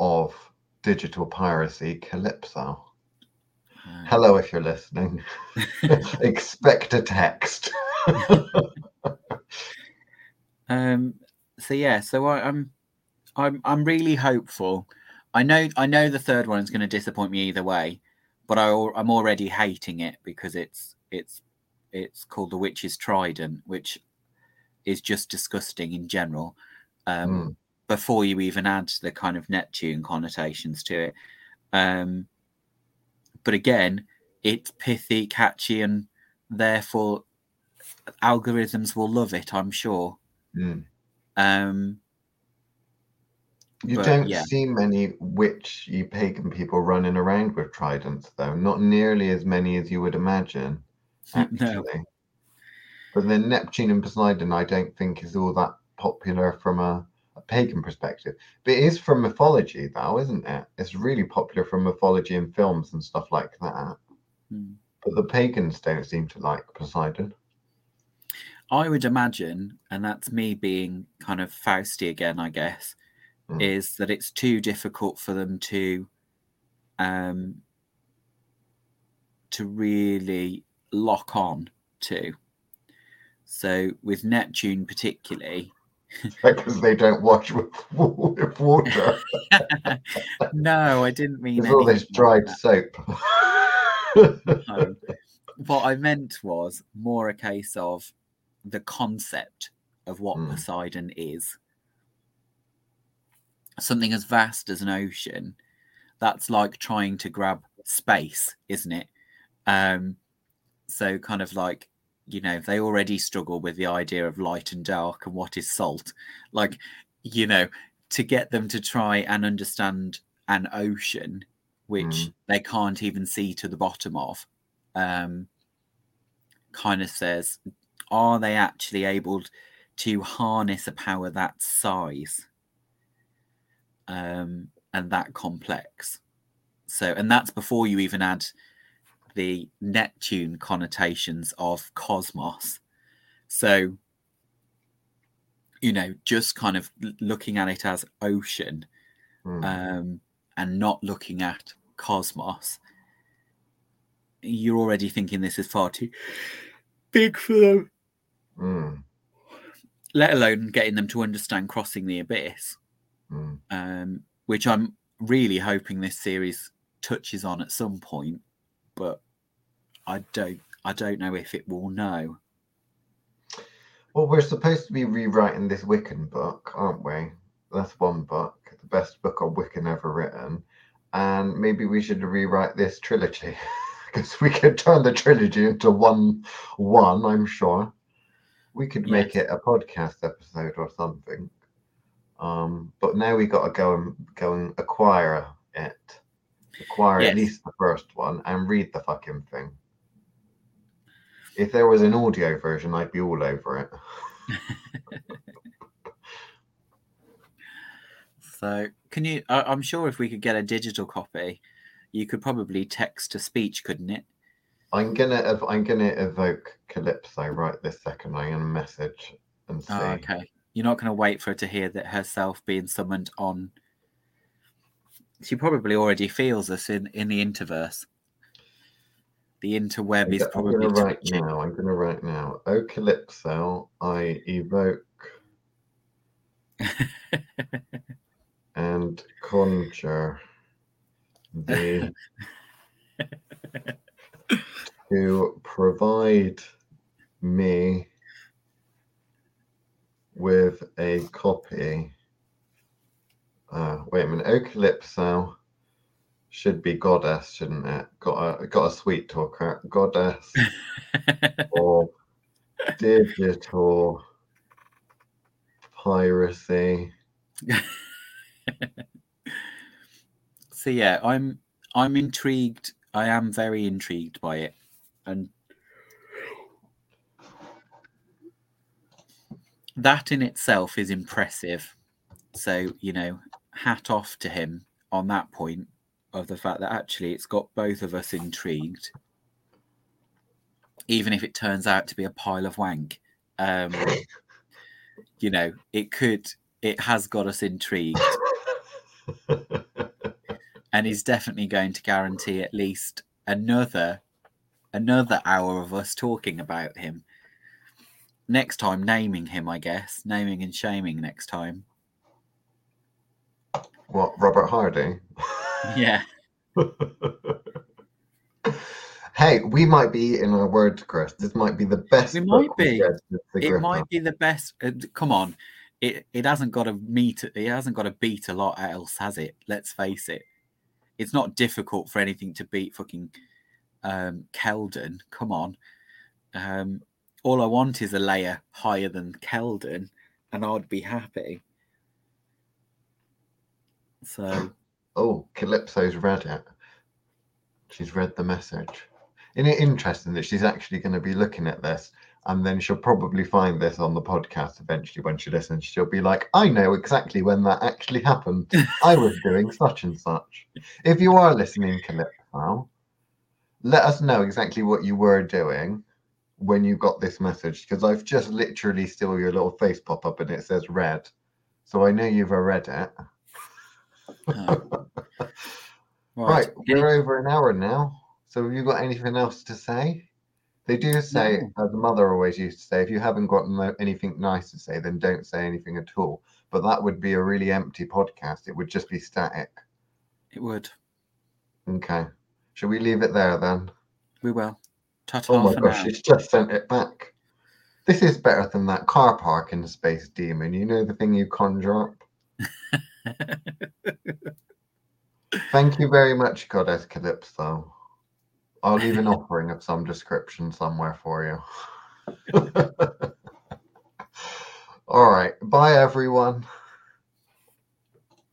of digital piracy, Calypso. Uh, Hello, if you're listening. [laughs] Expect a text. [laughs] Um. So yeah. So I, I'm, I'm, I'm really hopeful. I know, I know the third one is going to disappoint me either way, but I, I'm already hating it because it's, it's, it's called The Witch's Trident, which is just disgusting in general. Um, Mm. Before you even add the kind of Neptune connotations to it. Um, but again, it's pithy, catchy, and therefore algorithms will love it. I'm sure. Mm. Um, You But, don't yeah. see many witchy pagan people running around with tridents, though. Not nearly as many as you would imagine, [laughs] actually. No. But then Neptune and Poseidon, I don't think is all that popular from a, a pagan perspective. But it is from mythology, though, isn't it? It's really popular from mythology and films and stuff like that. Hmm. But the pagans don't seem to like Poseidon. I would imagine, and that's me being kind of Fausty again, I guess, Mm. is that it's too difficult for them to um to really lock on to. So with Neptune particularly, [laughs] Because they don't wash with, with water. [laughs] no, I didn't mean There's all this dried like soap. [laughs] no. What I meant was more a case of the concept of what Mm. Poseidon is. Something as vast as an ocean, that's like trying to grab space, isn't it? Um, so kind of like, you know, they already struggle with the idea of light and dark and what is salt. Like, you know, to get them to try and understand an ocean, which Mm. they can't even see to the bottom of, um, kind of says, are they actually able to harness a power that size um, and that complex? So, and that's before you even add the Neptune connotations of cosmos. So, you know, just kind of looking at it as ocean Mm. um, and not looking at cosmos, you're already thinking this is far too big for them, Mm. let alone getting them to understand crossing the abyss, Mm. um, which I'm really hoping this series touches on at some point, but I don't. I don't know if it will know. Well, we're supposed to be rewriting this Wiccan book, aren't we? That's one book, the best book on Wiccan ever written. And maybe we should rewrite this trilogy [laughs] because we could turn the trilogy into one. One, I'm sure. We could make it a podcast episode or something. Um, but now we got to go and go and acquire it, acquire Yes. at least the first one, and read the fucking thing. If there was an audio version, I'd be all over it. [laughs] So, can you? I, I'm sure if we could get a digital copy, you could probably text to speech, couldn't it? I'm gonna ev- I'm gonna evoke Calypso right this second. I'm gonna message and oh, see. Oh, okay. You're not to wait for her to hear that herself being summoned on. She probably already feels us in in the interverse. The interweb I'm, is I'm probably gonna write twitching. now. I'm gonna write now. Oh Calypso, I evoke [laughs] and conjure thee [laughs] to provide me with a copy. Uh, wait a minute. Oh should be goddess, shouldn't it? Got a got a sweet talker. Goddess [laughs] or digital piracy. [laughs] so yeah, I'm I'm intrigued. I am very intrigued by it, and that in itself is impressive. So you know, hat off to him on that point of the fact that actually it's got both of us intrigued, even if it turns out to be a pile of wank. Um, you know, it could. It has got us intrigued. [laughs] and he's definitely going to guarantee at least another another hour of us talking about him. Next time, naming him, I guess, naming and shaming next time. What, Robert Hardy? [laughs] [laughs] Yeah. hey, we might be in our word, Chris. This might be the best. We might be. read since the it might be the best. Uh, come on, it it hasn't got to meet. It hasn't got to beat a lot else, has it? Let's face it. It's not difficult for anything to beat fucking um, Keldon. Come on. Um, all I want is a layer higher than Keldon, and I'd be happy. So Oh, Calypso's read it. She's read the message. Isn't it interesting that she's actually going to be looking at this and then she'll probably find this on the podcast eventually when she listens. She'll be like, I know exactly when that actually happened. I was [laughs] doing such and such. If you are listening, Calypso, let us know exactly what you were doing when you got this message because I've just literally still your little face pop up and it says red. So I know you've read it. [laughs] [laughs] Right, any- we're over an hour now. So have you got anything else to say? They do say, as uh, the mother always used to say, if you haven't got no, anything nice to say, then don't say anything at all. But that would be a really empty podcast. It would just be static. it would. Okay. Should we leave it there then? We will. Ta-ta Oh my gosh, now. it's just sent it back. This is better than that car park in Space Demon. You know the thing you conjure up? [laughs] Thank you very much, Goddess Calypso. I'll leave an offering of some description somewhere for you. [laughs] All right. Bye, everyone.